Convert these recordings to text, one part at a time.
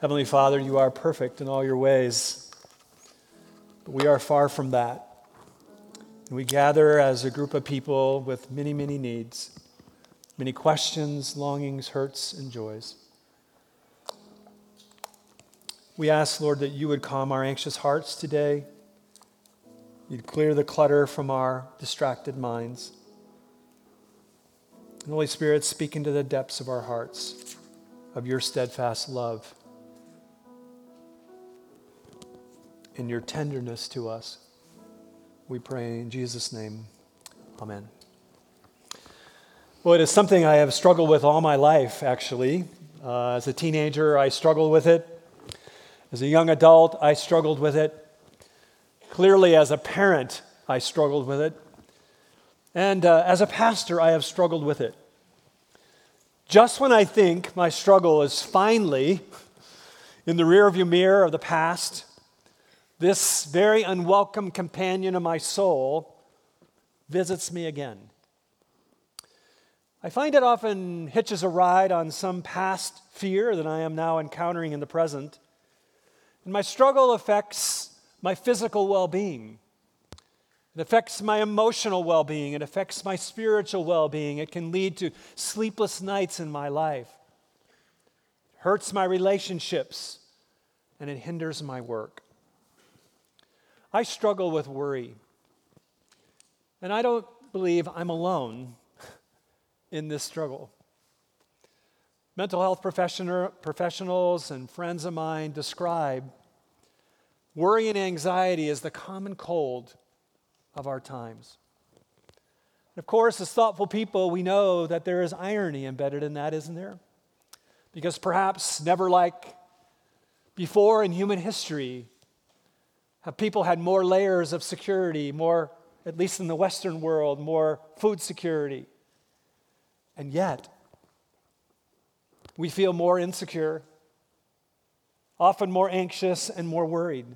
Heavenly Father, you are perfect in all your ways, but we are far from that. And we gather as a group of people with many, many needs, many questions, longings, hurts, and joys. We ask, Lord, that you would calm our anxious hearts today. You'd clear the clutter from our distracted minds. And Holy Spirit, speak into the depths of our hearts of your steadfast love and your tenderness to us. We pray in Jesus' name. Amen. Well, it is something I have struggled with all my life, actually. Uh, as a teenager, I struggled with it. As a young adult, I struggled with it. Clearly, as a parent, I struggled with it. And uh, as a pastor, I have struggled with it. Just when I think my struggle is finally in the rearview mirror of the past, this very unwelcome companion of my soul visits me again. I find it often hitches a ride on some past fear that I am now encountering in the present. And my struggle affects my physical well being. It affects my emotional well being. It affects my spiritual well being. It can lead to sleepless nights in my life. It hurts my relationships and it hinders my work. I struggle with worry. And I don't believe I'm alone in this struggle. Mental health professionals and friends of mine describe worry and anxiety as the common cold of our times. And of course, as thoughtful people, we know that there is irony embedded in that, isn't there? Because perhaps never like before in human history people had more layers of security, more, at least in the Western world, more food security. And yet, we feel more insecure, often more anxious and more worried,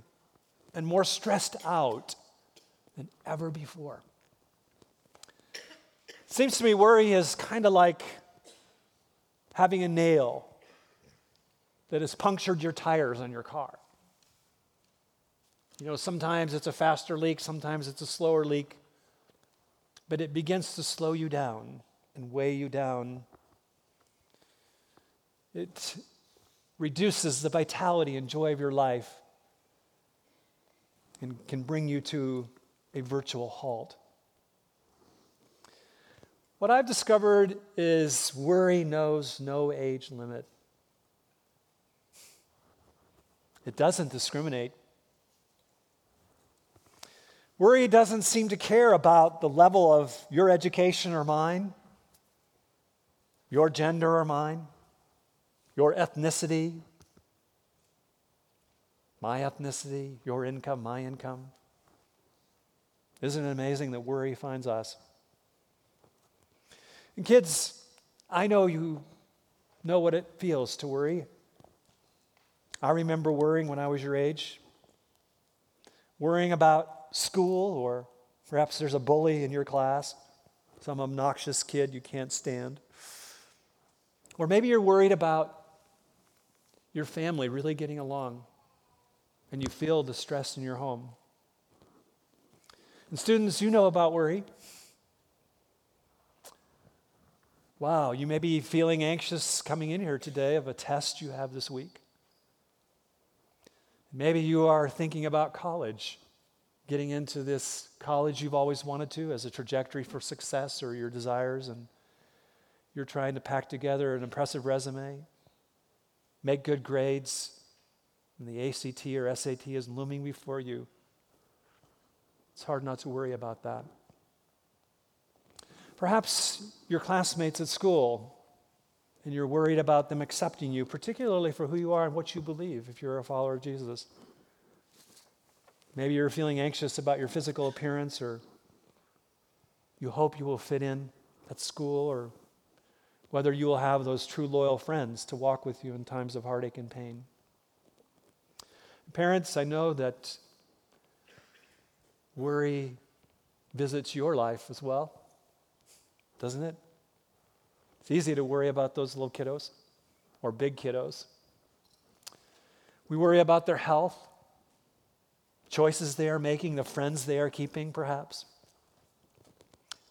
and more stressed out than ever before. Seems to me worry is kind of like having a nail that has punctured your tires on your car. You know, sometimes it's a faster leak, sometimes it's a slower leak, but it begins to slow you down and weigh you down it reduces the vitality and joy of your life and can bring you to a virtual halt. What I've discovered is worry knows no age limit. It doesn't discriminate. Worry doesn't seem to care about the level of your education or mine, your gender or mine your ethnicity, my ethnicity, your income, my income. Isn't it amazing that worry finds us? And kids, I know you know what it feels to worry. I remember worrying when I was your age, worrying about school, or perhaps there's a bully in your class, some obnoxious kid you can't stand. Or maybe you're worried about your family really getting along and you feel the stress in your home. And students, you know about worry. Wow, you may be feeling anxious coming in here today of a test you have this week. Maybe you are thinking about college, getting into this college you've always wanted to as a trajectory for success or your desires, and you're trying to pack together an impressive resume make good grades, and the ACT or SAT is looming before you, it's hard not to worry about that. Perhaps your classmates at school, and you're worried about them accepting you, particularly for who you are and what you believe if you're a follower of Jesus. Maybe you're feeling anxious about your physical appearance, or you hope you will fit in at school or whether you will have those true loyal friends to walk with you in times of heartache and pain. Parents, I know that worry visits your life as well, doesn't it? It's easy to worry about those little kiddos or big kiddos. We worry about their health, choices they are making, the friends they are keeping, perhaps.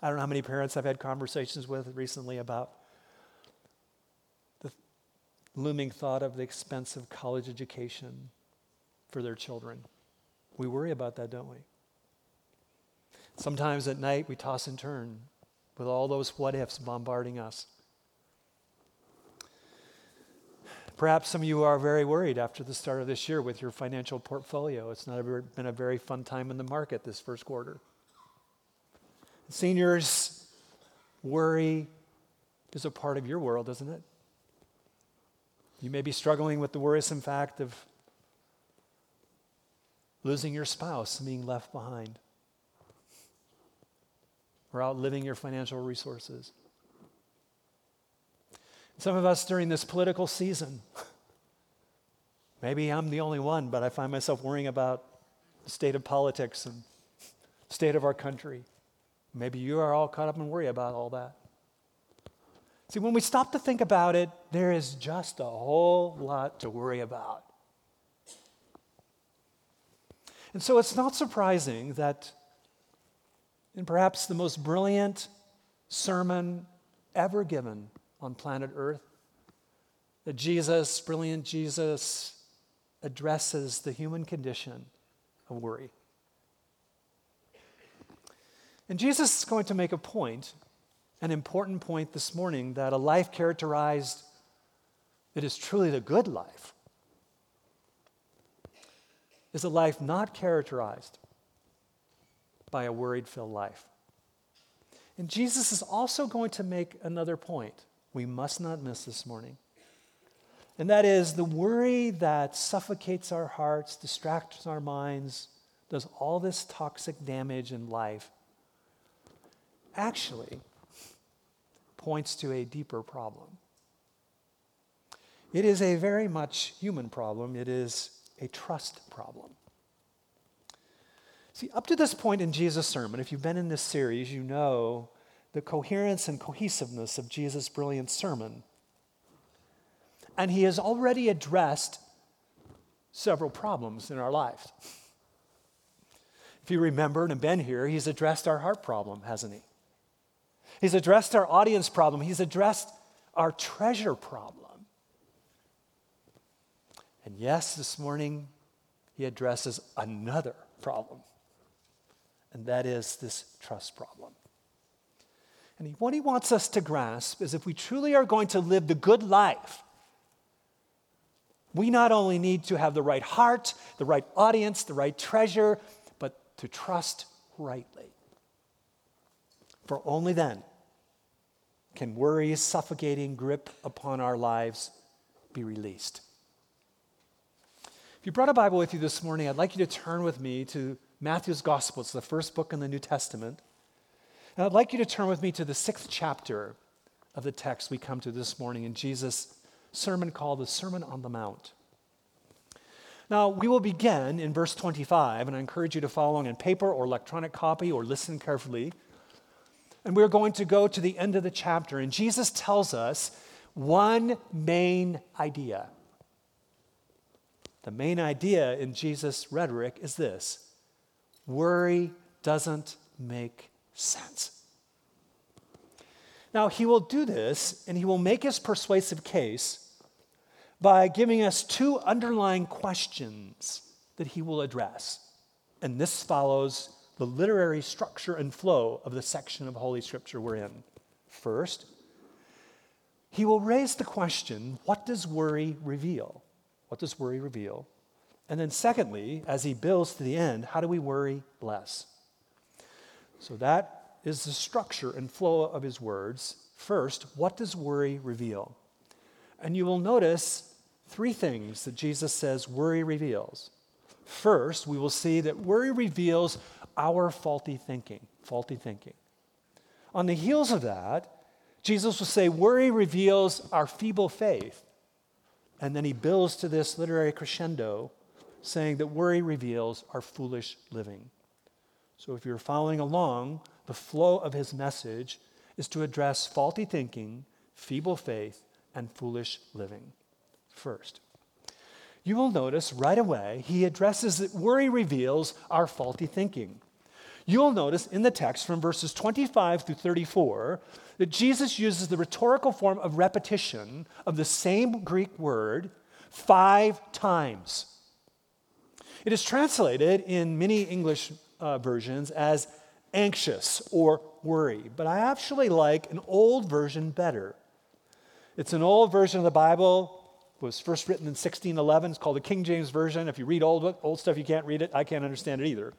I don't know how many parents I've had conversations with recently about the looming thought of the expense of college education for their children. We worry about that, don't we? Sometimes at night we toss and turn with all those what ifs bombarding us. Perhaps some of you are very worried after the start of this year with your financial portfolio. It's not been a very fun time in the market this first quarter. Seniors, worry is a part of your world, isn't it? You may be struggling with the worrisome fact of losing your spouse and being left behind, or outliving your financial resources. Some of us during this political season, maybe I'm the only one, but I find myself worrying about the state of politics and state of our country. Maybe you are all caught up and worry about all that. See, when we stop to think about it, there is just a whole lot to worry about. And so it's not surprising that in perhaps the most brilliant sermon ever given on planet Earth, that Jesus, brilliant Jesus, addresses the human condition of worry. And Jesus is going to make a point, an important point this morning, that a life characterized that is truly the good life is a life not characterized by a worried filled life. And Jesus is also going to make another point we must not miss this morning. And that is the worry that suffocates our hearts, distracts our minds, does all this toxic damage in life, actually points to a deeper problem. It is a very much human problem, it is a trust problem. See, up to this point in Jesus' sermon, if you've been in this series, you know the coherence and cohesiveness of Jesus' brilliant sermon. And he has already addressed several problems in our lives. If you remember and have been here, he's addressed our heart problem, hasn't he? He's addressed our audience problem. He's addressed our treasure problem. And yes, this morning, he addresses another problem, and that is this trust problem. And what he wants us to grasp is if we truly are going to live the good life, we not only need to have the right heart, the right audience, the right treasure, but to trust rightly. For only then can worry's suffocating grip upon our lives be released. If you brought a Bible with you this morning, I'd like you to turn with me to Matthew's Gospel. It's the first book in the New Testament. And I'd like you to turn with me to the sixth chapter of the text we come to this morning in Jesus' sermon called the Sermon on the Mount. Now, we will begin in verse 25, and I encourage you to follow along in paper or electronic copy or listen carefully. And we're going to go to the end of the chapter, and Jesus tells us one main idea. The main idea in Jesus' rhetoric is this worry doesn't make sense. Now, he will do this and he will make his persuasive case by giving us two underlying questions that he will address. And this follows the literary structure and flow of the section of Holy Scripture we're in. First, he will raise the question what does worry reveal? What does worry reveal? And then, secondly, as he builds to the end, how do we worry less? So that is the structure and flow of his words. First, what does worry reveal? And you will notice three things that Jesus says worry reveals. First, we will see that worry reveals our faulty thinking, faulty thinking. On the heels of that, Jesus will say worry reveals our feeble faith. And then he builds to this literary crescendo, saying that worry reveals our foolish living. So if you're following along, the flow of his message is to address faulty thinking, feeble faith, and foolish living first. you will notice right away he addresses that worry reveals our faulty thinking. You'll notice in the text from verses 25 through 34 that Jesus uses the rhetorical form of repetition of the same Greek word five times. It is translated in many English uh, versions as anxious or worry, but I actually like an old version better. It's an old version of the Bible It was first written in 1611. It's called the King James Version. If you read old, old stuff, you can't read it. I can't understand it either.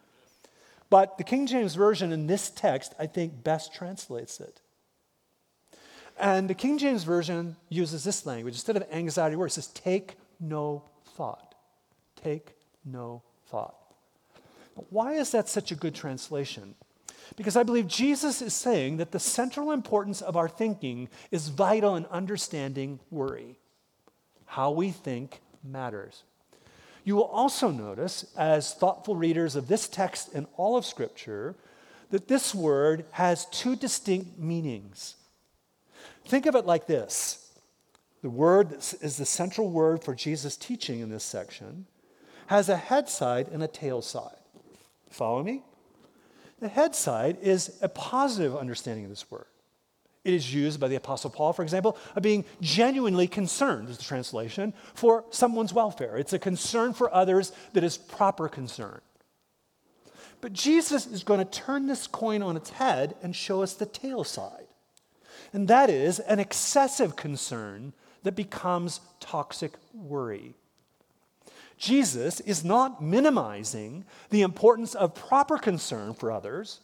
But the King James Version in this text, I think, best translates it. And the King James Version uses this language. Instead of anxiety worry, it says, take no thought. Take no thought. Why is that such a good translation? Because I believe Jesus is saying that the central importance of our thinking is vital in understanding worry. How we think matters. You will also notice, as thoughtful readers of this text and all of Scripture, that this word has two distinct meanings. Think of it like this the word that is the central word for Jesus' teaching in this section has a head side and a tail side. Follow me? The head side is a positive understanding of this word. It is used by the Apostle Paul, for example, of being genuinely concerned, is the translation, for someone's welfare. It's a concern for others that is proper concern. But Jesus is going to turn this coin on its head and show us the tail side. And that is an excessive concern that becomes toxic worry. Jesus is not minimizing the importance of proper concern for others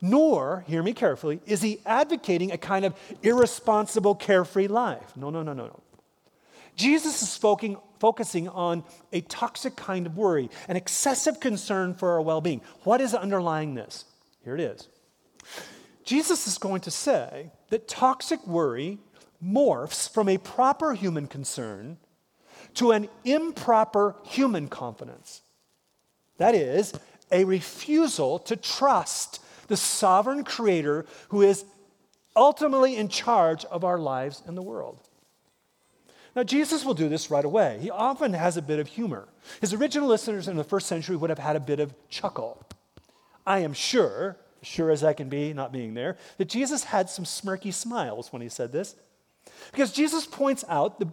nor, hear me carefully, is he advocating a kind of irresponsible, carefree life. No, no, no, no, no. Jesus is focusing on a toxic kind of worry, an excessive concern for our well being. What is underlying this? Here it is. Jesus is going to say that toxic worry morphs from a proper human concern to an improper human confidence. That is, a refusal to trust the sovereign creator who is ultimately in charge of our lives and the world. Now, Jesus will do this right away. He often has a bit of humor. His original listeners in the first century would have had a bit of chuckle. I am sure, sure as I can be, not being there, that Jesus had some smirky smiles when he said this. Because Jesus points out the,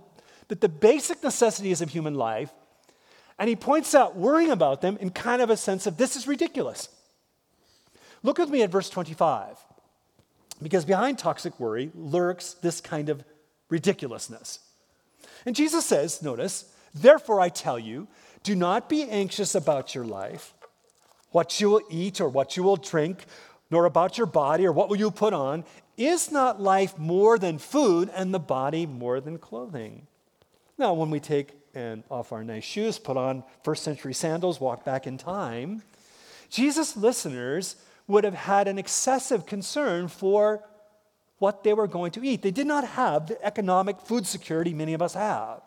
that the basic necessities of human life, and he points out worrying about them in kind of a sense of this is ridiculous. Look with me at verse 25, because behind toxic worry lurks this kind of ridiculousness. And Jesus says, notice, therefore I tell you, do not be anxious about your life, what you will eat or what you will drink, nor about your body or what will you put on. Is not life more than food and the body more than clothing? Now, when we take and off our nice shoes, put on first century sandals, walk back in time, Jesus' listeners would have had an excessive concern for what they were going to eat. They did not have the economic food security many of us have.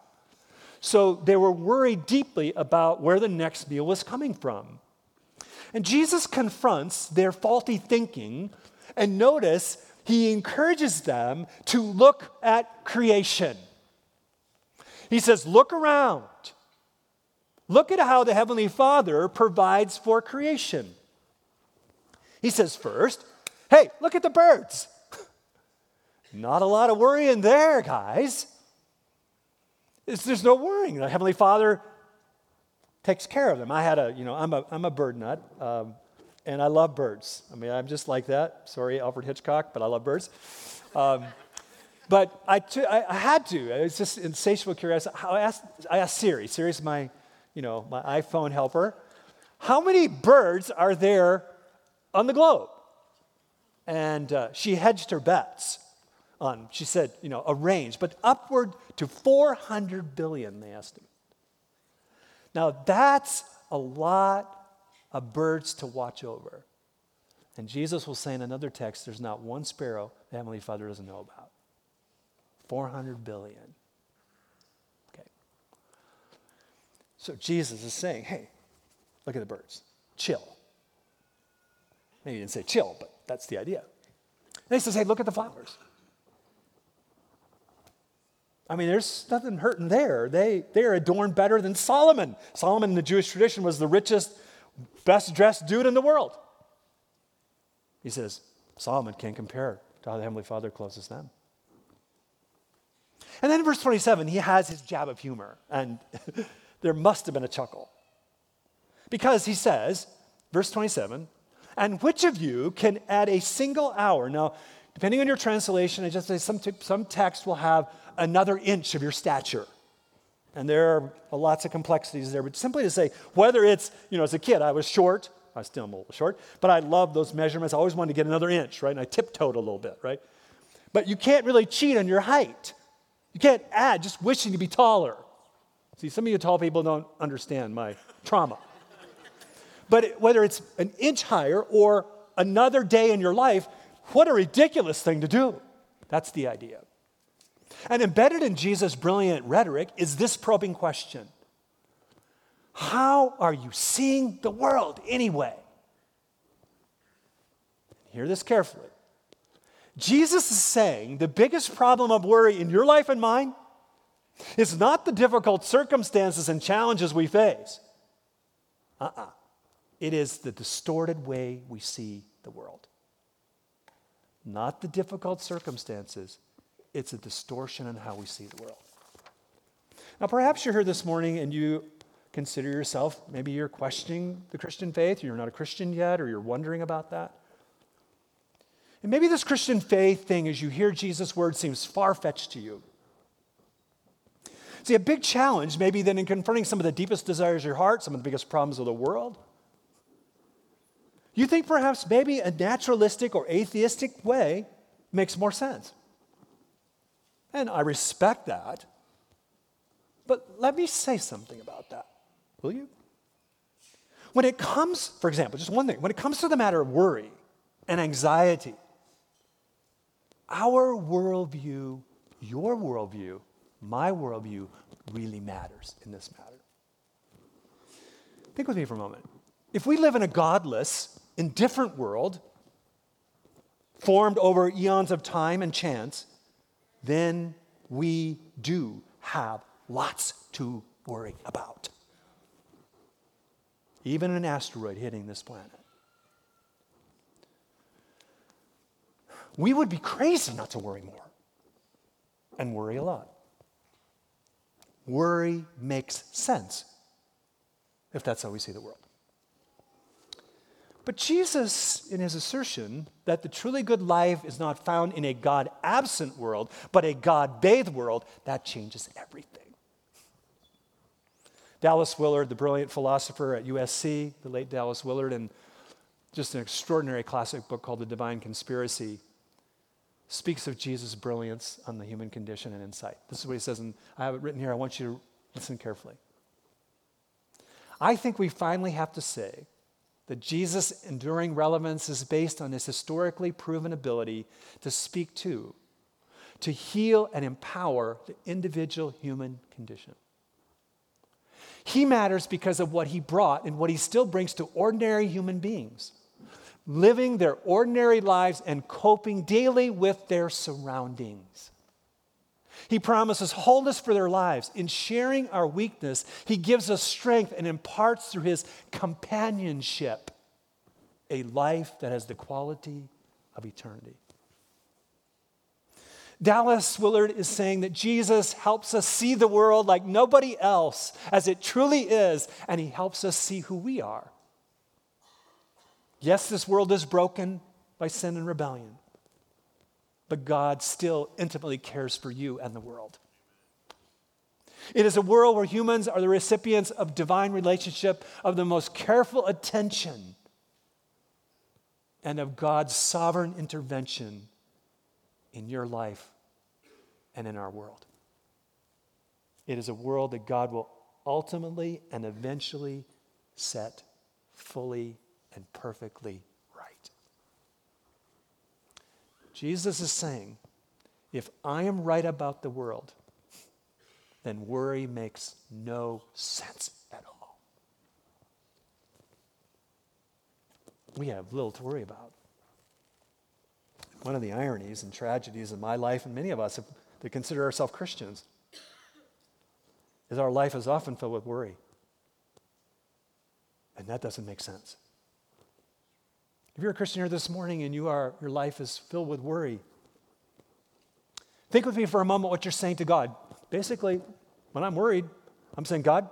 So they were worried deeply about where the next meal was coming from. And Jesus confronts their faulty thinking, and notice he encourages them to look at creation. He says, Look around. Look at how the Heavenly Father provides for creation. He says, first, hey, look at the birds. Not a lot of worrying there, guys. It's, there's no worrying. The Heavenly Father takes care of them. I had a, you know, I'm a, I'm a bird nut, um, and I love birds. I mean, I'm just like that. Sorry, Alfred Hitchcock, but I love birds. Um, but I, had to. It's just insatiable curiosity. I asked, I asked Siri. Siri's my, you know, my iPhone helper. How many birds are there on the globe. And uh, she hedged her bets on, she said, you know, a range, but upward to 400 billion, they estimate. Now, that's a lot of birds to watch over. And Jesus will say in another text, there's not one sparrow the Heavenly Father doesn't know about. 400 billion. Okay. So Jesus is saying, hey, look at the birds. Chill. Maybe he didn't say chill, but that's the idea. And he says, hey, look at the flowers. I mean, there's nothing hurting there. They, they are adorned better than Solomon. Solomon in the Jewish tradition was the richest, best dressed dude in the world. He says, Solomon can't compare to how the Heavenly Father clothes them. And then in verse 27, he has his jab of humor, and there must have been a chuckle. Because he says, verse 27, and which of you can add a single hour? Now, depending on your translation, I just say some, t- some text will have another inch of your stature. And there are lots of complexities there, but simply to say, whether it's, you know, as a kid, I was short, I still am a little short, but I love those measurements. I always wanted to get another inch, right? And I tiptoed a little bit, right? But you can't really cheat on your height. You can't add just wishing to be taller. See, some of you tall people don't understand my trauma. But whether it's an inch higher or another day in your life, what a ridiculous thing to do. That's the idea. And embedded in Jesus' brilliant rhetoric is this probing question How are you seeing the world anyway? Hear this carefully. Jesus is saying the biggest problem of worry in your life and mine is not the difficult circumstances and challenges we face. Uh uh-uh. uh It is the distorted way we see the world. Not the difficult circumstances, it's a distortion in how we see the world. Now, perhaps you're here this morning and you consider yourself, maybe you're questioning the Christian faith, or you're not a Christian yet, or you're wondering about that. And maybe this Christian faith thing, as you hear Jesus' word, seems far fetched to you. See, a big challenge, maybe then in confronting some of the deepest desires of your heart, some of the biggest problems of the world. You think perhaps maybe a naturalistic or atheistic way makes more sense. And I respect that. But let me say something about that, will you? When it comes, for example, just one thing, when it comes to the matter of worry and anxiety, our worldview, your worldview, my worldview really matters in this matter. Think with me for a moment. If we live in a godless, indifferent world, formed over eons of time and chance, then we do have lots to worry about. Even an asteroid hitting this planet. We would be crazy not to worry more and worry a lot. Worry makes sense if that's how we see the world. But Jesus, in his assertion that the truly good life is not found in a God absent world, but a God bathed world, that changes everything. Dallas Willard, the brilliant philosopher at USC, the late Dallas Willard, and just an extraordinary classic book called The Divine Conspiracy, speaks of Jesus' brilliance on the human condition and insight. This is what he says, and I have it written here. I want you to listen carefully. I think we finally have to say that Jesus' enduring relevance is based on his historically proven ability to speak to, to heal and empower the individual human condition. He matters because of what he brought and what he still brings to ordinary human beings, living their ordinary lives and coping daily with their surroundings. He promises wholeness for their lives. In sharing our weakness, He gives us strength and imparts through His companionship a life that has the quality of eternity. Dallas Willard is saying that Jesus helps us see the world like nobody else as it truly is, and He helps us see who we are. Yes, this world is broken by sin and rebellion but God still intimately cares for you and the world. It is a world where humans are the recipients of divine relationship, of the most careful attention, and of God's sovereign intervention in your life and in our world. It is a world that God will ultimately and eventually set fully and perfectly right. Jesus is saying, if I am right about the world, then worry makes no sense at all. We have little to worry about. One of the ironies and tragedies in my life, and many of us that consider ourselves Christians, is our life is often filled with worry. And that doesn't make sense. If you're a Christian here this morning and you are, your life is filled with worry, think with me for a moment what you're saying to God. Basically, when I'm worried, I'm saying, God,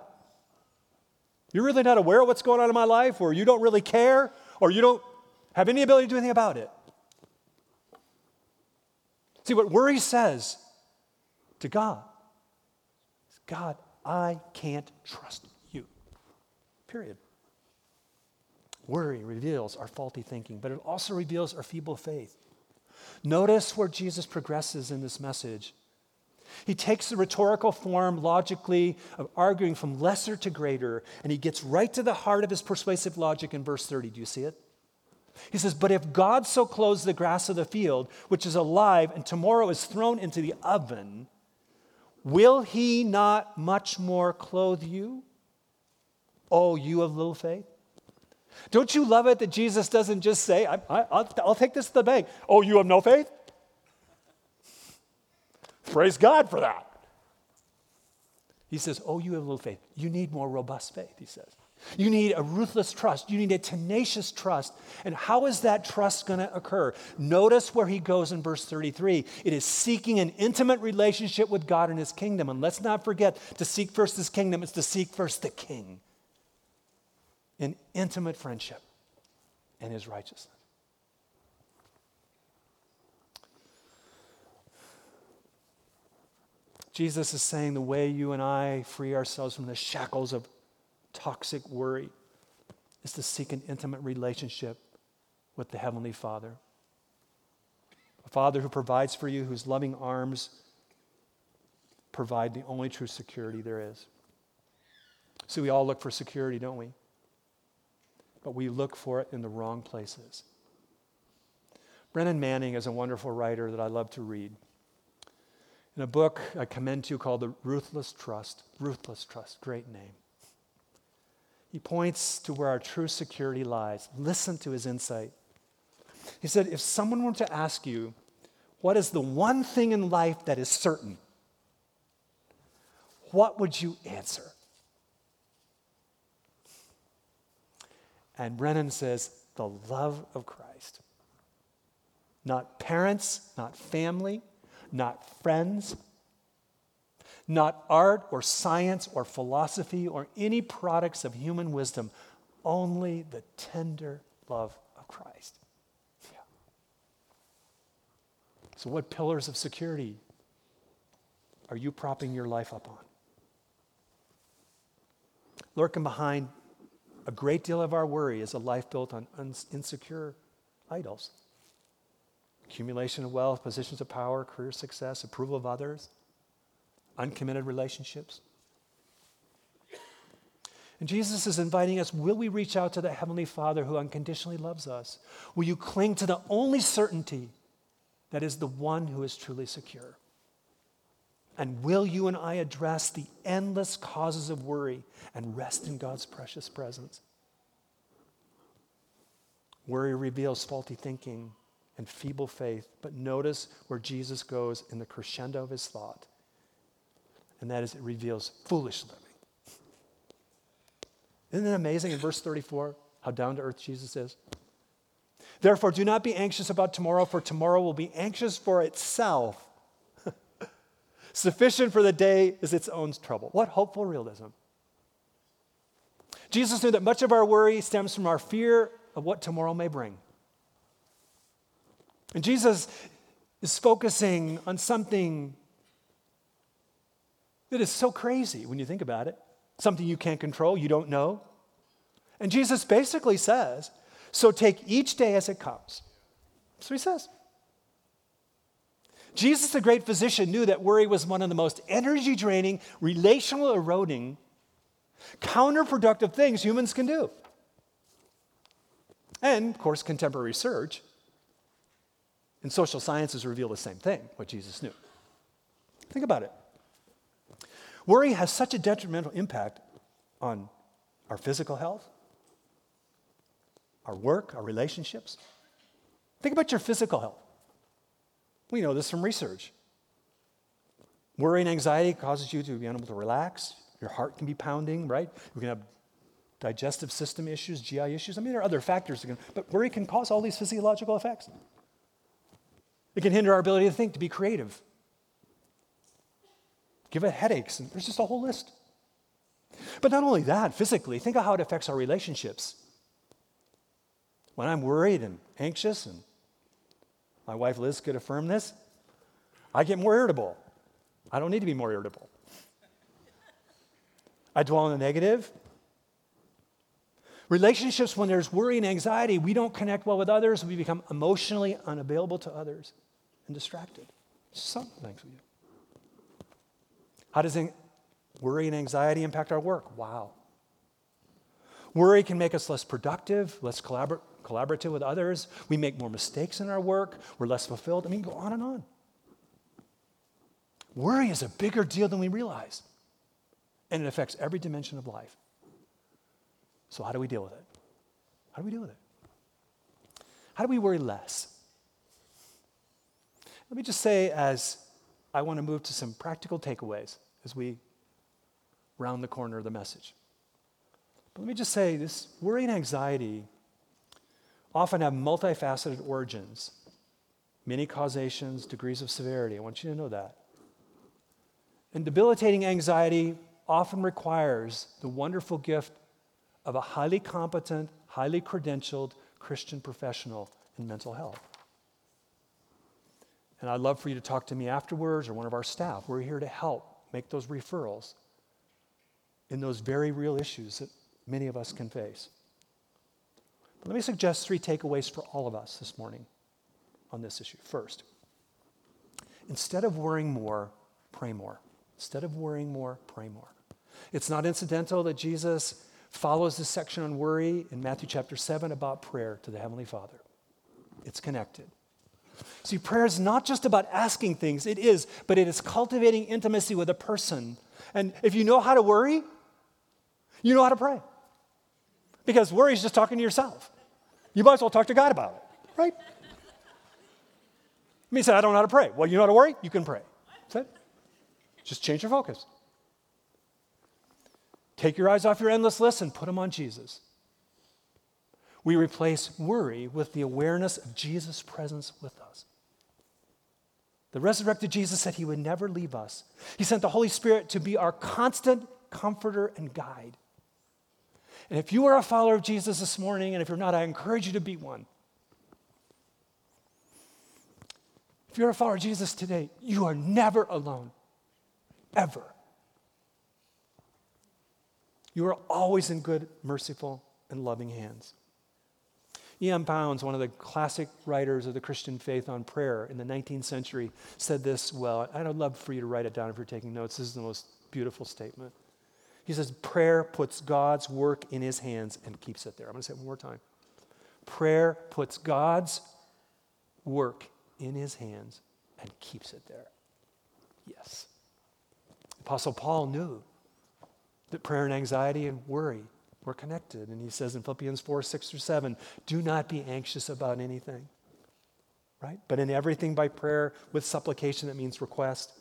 you're really not aware of what's going on in my life, or you don't really care, or you don't have any ability to do anything about it. See, what worry says to God is, God, I can't trust you. Period. Worry reveals our faulty thinking, but it also reveals our feeble faith. Notice where Jesus progresses in this message. He takes the rhetorical form logically of arguing from lesser to greater, and he gets right to the heart of his persuasive logic in verse 30. Do you see it? He says, But if God so clothes the grass of the field, which is alive and tomorrow is thrown into the oven, will he not much more clothe you? Oh, you of little faith? Don't you love it that Jesus doesn't just say, I, will take this to the bank. Oh, you have no faith? Praise God for that. He says, Oh, you have little faith. You need more robust faith, he says. You need a ruthless trust. You need a tenacious trust. And how is that trust going to occur? Notice where he goes in verse 33. It is seeking an intimate relationship with God and his kingdom. And let's not forget to seek first his kingdom, it's to seek first the king in intimate friendship and his righteousness. Jesus is saying the way you and I free ourselves from the shackles of toxic worry is to seek an intimate relationship with the Heavenly Father. A Father who provides for you, whose loving arms provide the only true security there is. See, we all look for security, don't we? But we look for it in the wrong places. Brennan Manning is a wonderful writer that I love to read. In a book I commend to you called The Ruthless Trust, Ruthless Trust, great name. He points to where our true security lies. Listen to his insight. He said, If someone were to ask you, what is the one thing in life that is certain? What would you answer? And Brennan says, the love of Christ. Not parents, not family, not friends, not art or science or philosophy or any products of human wisdom, only the tender love of Christ. Yeah. So, what pillars of security are you propping your life up on? Lurking behind a great deal of our worry is a life built on insecure idols accumulation of wealth, positions of power, career success, approval of others uncommitted relationships. And Jesus is inviting us will we reach out to the Heavenly Father who unconditionally loves us? Will you cling to the only certainty that is the one who is truly secure? And will you and I address the endless causes of worry and rest in God's precious presence? Worry reveals faulty thinking and feeble faith, but notice where Jesus goes in the crescendo of his thought and that is it reveals foolish living. Isn't it amazing in verse 34 how down to earth Jesus is? Therefore, do not be anxious about tomorrow, for tomorrow will be anxious for itself. Sufficient for the day is its own trouble. What hopeful realism. Jesus knew that much of our worry stems from our fear of what tomorrow may bring. And Jesus is focusing on something that is so crazy when you think about it. Something you can't control, you don't know. And Jesus basically says, so take each day as it comes. So he says. Jesus, the great physician, knew that worry was one of the most energy draining, relational eroding, counterproductive things humans can do. And, of course, contemporary research and social sciences reveal the same thing, what Jesus knew. Think about it. Worry has such a detrimental impact on our physical health, our work, our relationships. Think about your physical health. We know this from research. Worry and anxiety causes you to be unable to relax, Your heart can be pounding, right? You can have digestive system issues, GI issues. I mean, there are other factors, can, but worry can cause all these physiological effects. It can hinder our ability to think, to be creative. Give it headaches, and there's just a whole list. But not only that, physically, think of how it affects our relationships. When I'm worried and anxious, and my wife Liz could affirm this, I get more irritable. I don't need to be more irritable. I dwell on the negative. Relationships, when there's worry and anxiety, we don't connect well with others. We become emotionally unavailable to others and distracted. Some things we do. How does worry and anxiety impact our work? Wow. Worry can make us less productive, less collabor- collaborative with others. We make more mistakes in our work. We're less fulfilled. I mean, go on and on. Worry is a bigger deal than we realize, and it affects every dimension of life. So, how do we deal with it? How do we deal with it? How do we worry less? Let me just say, as I want to move to some practical takeaways as we round the corner of the message. But let me just say this worry and anxiety often have multifaceted origins, many causations, degrees of severity. I want you to know that. And debilitating anxiety often requires the wonderful gift of a highly competent, highly credentialed Christian professional in mental health. And I'd love for you to talk to me afterwards or one of our staff. We're here to help make those referrals in those very real issues that many of us can face. But let me suggest three takeaways for all of us this morning on this issue. First, instead of worrying more, pray more. Instead of worrying more, pray more. It's not incidental that Jesus follows this section on worry in Matthew chapter 7 about prayer to the Heavenly Father. It's connected. See, prayer is not just about asking things, it is, but it is cultivating intimacy with a person. And if you know how to worry, you know how to pray. Because worry is just talking to yourself. You might as well talk to God about it, right? I mean, I don't know how to pray. Well, you know how to worry? You can pray. That's it. Just change your focus. Take your eyes off your endless list and put them on Jesus. We replace worry with the awareness of Jesus' presence with us. The resurrected Jesus said he would never leave us. He sent the Holy Spirit to be our constant comforter and guide. And if you are a follower of Jesus this morning, and if you're not, I encourage you to be one. If you're a follower of Jesus today, you are never alone, ever. You are always in good, merciful, and loving hands. E.M. Bounds, one of the classic writers of the Christian faith on prayer in the 19th century, said this well. I'd love for you to write it down if you're taking notes. This is the most beautiful statement. He says, Prayer puts God's work in his hands and keeps it there. I'm going to say it one more time. Prayer puts God's work in his hands and keeps it there. Yes. Apostle Paul knew that prayer and anxiety and worry were connected. And he says in Philippians 4 6 or 7, do not be anxious about anything, right? But in everything by prayer with supplication, that means request.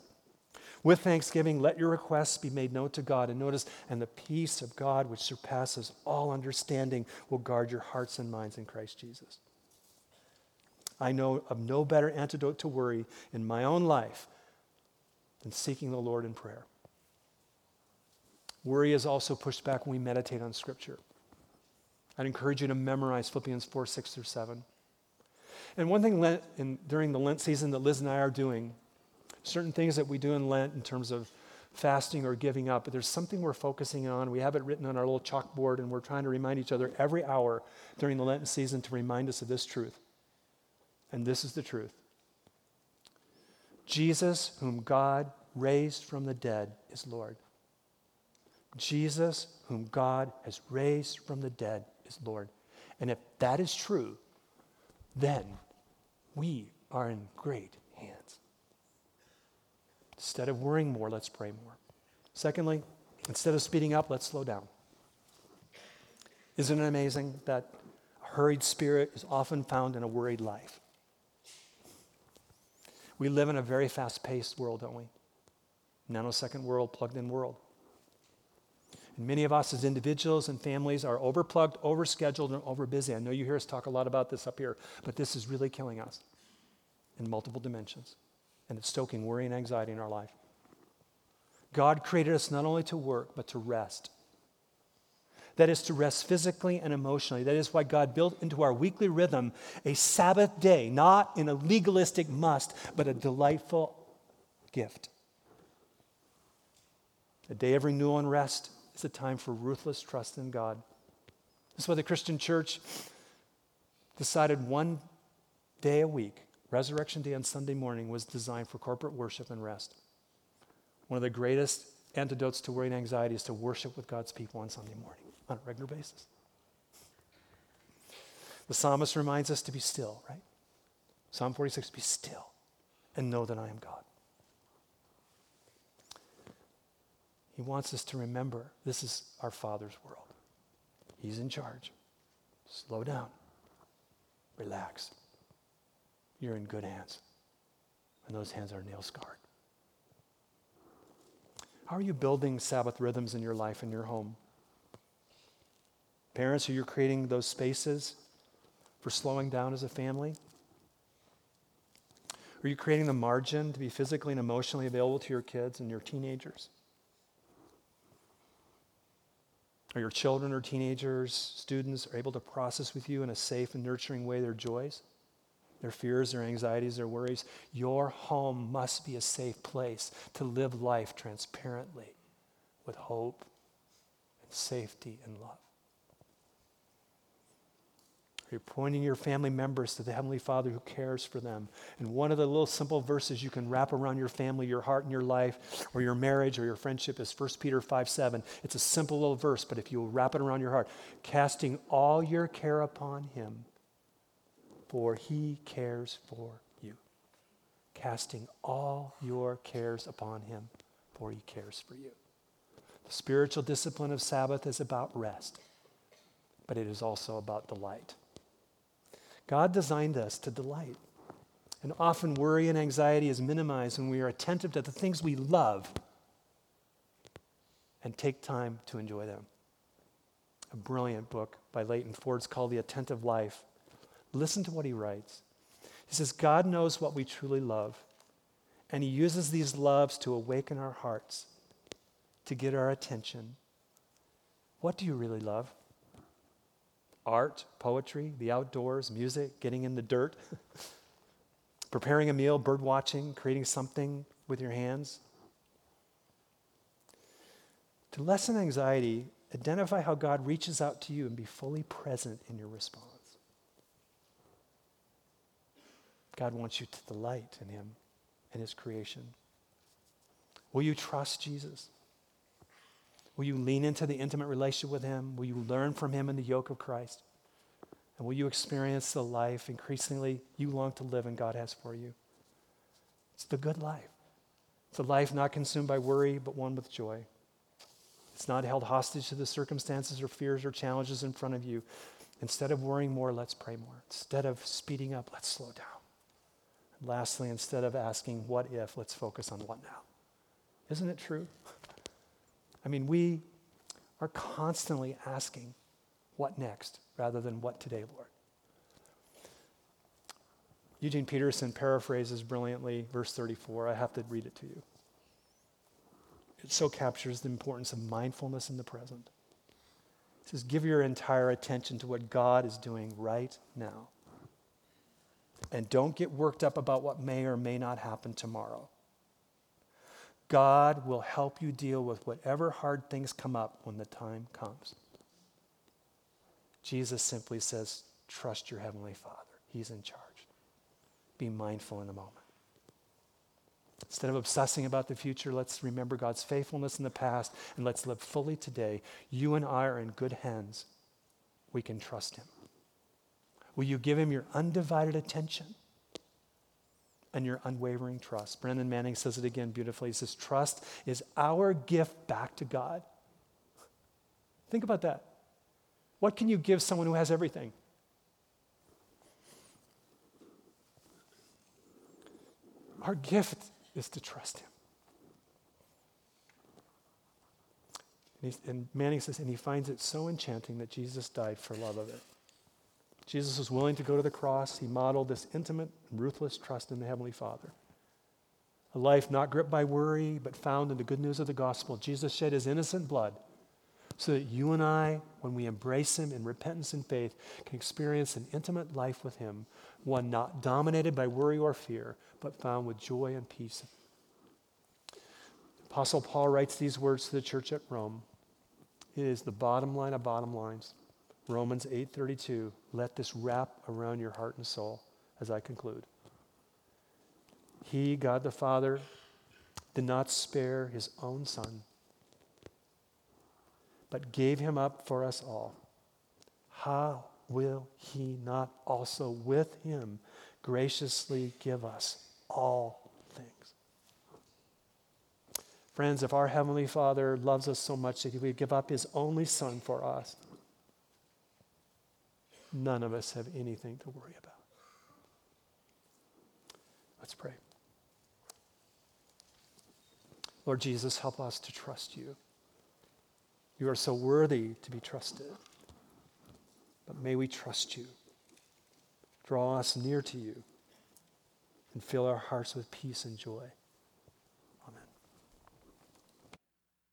With thanksgiving, let your requests be made known to God. And notice, and the peace of God, which surpasses all understanding, will guard your hearts and minds in Christ Jesus. I know of no better antidote to worry in my own life than seeking the Lord in prayer. Worry is also pushed back when we meditate on Scripture. I'd encourage you to memorize Philippians 4, 6 through 7. And one thing in, during the Lent season that Liz and I are doing, certain things that we do in Lent in terms of fasting or giving up, but there's something we're focusing on. We have it written on our little chalkboard, and we're trying to remind each other every hour during the Lenten season to remind us of this truth. And this is the truth Jesus, whom God raised from the dead, is Lord. Jesus, whom God has raised from the dead, is Lord. And if that is true, then we are in great. Instead of worrying more, let's pray more. Secondly, instead of speeding up, let's slow down. Isn't it amazing that a hurried spirit is often found in a worried life? We live in a very fast paced world, don't we? Nanosecond world, plugged in world. And many of us as individuals and families are overplugged, overscheduled, and overbusy. I know you hear us talk a lot about this up here, but this is really killing us in multiple dimensions. And it's stoking worry and anxiety in our life. God created us not only to work, but to rest. That is to rest physically and emotionally. That is why God built into our weekly rhythm a Sabbath day, not in a legalistic must, but a delightful gift. A day of renewal and rest is a time for ruthless trust in God. That's why the Christian church decided one day a week, Resurrection Day on Sunday morning, was designed for corporate worship and rest. One of the greatest antidotes to worry and anxiety is to worship with God's people on Sunday morning on a regular basis. The psalmist reminds us to be still, right? Psalm 46 be still and know that I am God. He wants us to remember this is our Father's world. He's in charge. Slow down, relax. You're in good hands, and those hands are nail scarred. How are you building Sabbath rhythms in your life and your home? Parents, are you creating those spaces for slowing down as a family? Are you creating the margin to be physically and emotionally available to your kids and your teenagers? Are your children or teenagers, students, are able to process with you in a safe and nurturing way their joys, their fears, their anxieties, their worries? Your home must be a safe place to live life transparently with hope and safety and love. You're pointing your family members to the Heavenly Father who cares for them. And one of the little simple verses you can wrap around your family, your heart, and your life, or your marriage, or your friendship is 1 Peter 5 7. It's a simple little verse, but if you wrap it around your heart, casting all your care upon Him, for He cares for you. Casting all your cares upon Him, for He cares for you. The spiritual discipline of Sabbath is about rest, but it is also about delight. God designed us to delight. And often worry and anxiety is minimized when we are attentive to the things we love and take time to enjoy them. A brilliant book by Leighton Ford's called The Attentive Life. Listen to what he writes. He says, God knows what we truly love, and he uses these loves to awaken our hearts, to get our attention. What do you really love? art, poetry, the outdoors, music, getting in the dirt, preparing a meal, bird watching, creating something with your hands. To lessen anxiety, identify how God reaches out to you and be fully present in your response. God wants you to delight in Him and His creation. Will you trust Jesus? Will you lean into the intimate relationship with Him? Will you learn from Him in the yoke of Christ? And will you experience the life increasingly you long to live and God has for you? It's the good life. It's a life not consumed by worry, but one with joy. It's not held hostage to the circumstances or fears or challenges in front of you. Instead of worrying more, let's pray more. Instead of speeding up, let's slow down. And lastly, instead of asking what if, let's focus on what now. Isn't it true? I mean, we are constantly asking, what next, rather than what today, Lord. Eugene Peterson paraphrases brilliantly verse 34. I have to read it to you. It so captures the importance of mindfulness in the present. It says, Give your entire attention to what God is doing right now. And don't get worked up about what may or may not happen tomorrow. God will help you deal with whatever hard things come up when the time comes. Jesus simply says, Trust your Heavenly Father. He's in charge. Be mindful in the moment. Instead of obsessing about the future, let's remember God's faithfulness in the past and let's live fully today. You and I are in good hands. We can trust Him. Will you give Him your undivided attention? and your unwavering trust. Brennan Manning says it again beautifully. He says, Trust is our gift back to God. Think about that. What can you give someone who has everything? Our gift is to trust Him. And, and Manning says, and he finds it so enchanting that Jesus died for love of it. Jesus was willing to go to the cross. He modeled this intimate ruthless trust in the Heavenly Father. A life not gripped by worry, but found in the good news of the gospel. Jesus shed his innocent blood so that you and I, when we embrace him in repentance and faith, can experience an intimate life with him, one not dominated by worry or fear, but found with joy and peace. Apostle Paul writes these words to the church at Rome. It is the bottom line of bottom lines. Romans 8:32. Let this wrap around your heart and soul as I conclude. He, God the Father, did not spare his own son, but gave him up for us all. How will he not also with him graciously give us all things? Friends, if our Heavenly Father loves us so much that He would give up His only Son for us, none of us have anything to worry about. Let's pray. Lord Jesus, help us to trust you. You are so worthy to be trusted. But may we trust you. Draw us near to you and fill our hearts with peace and joy.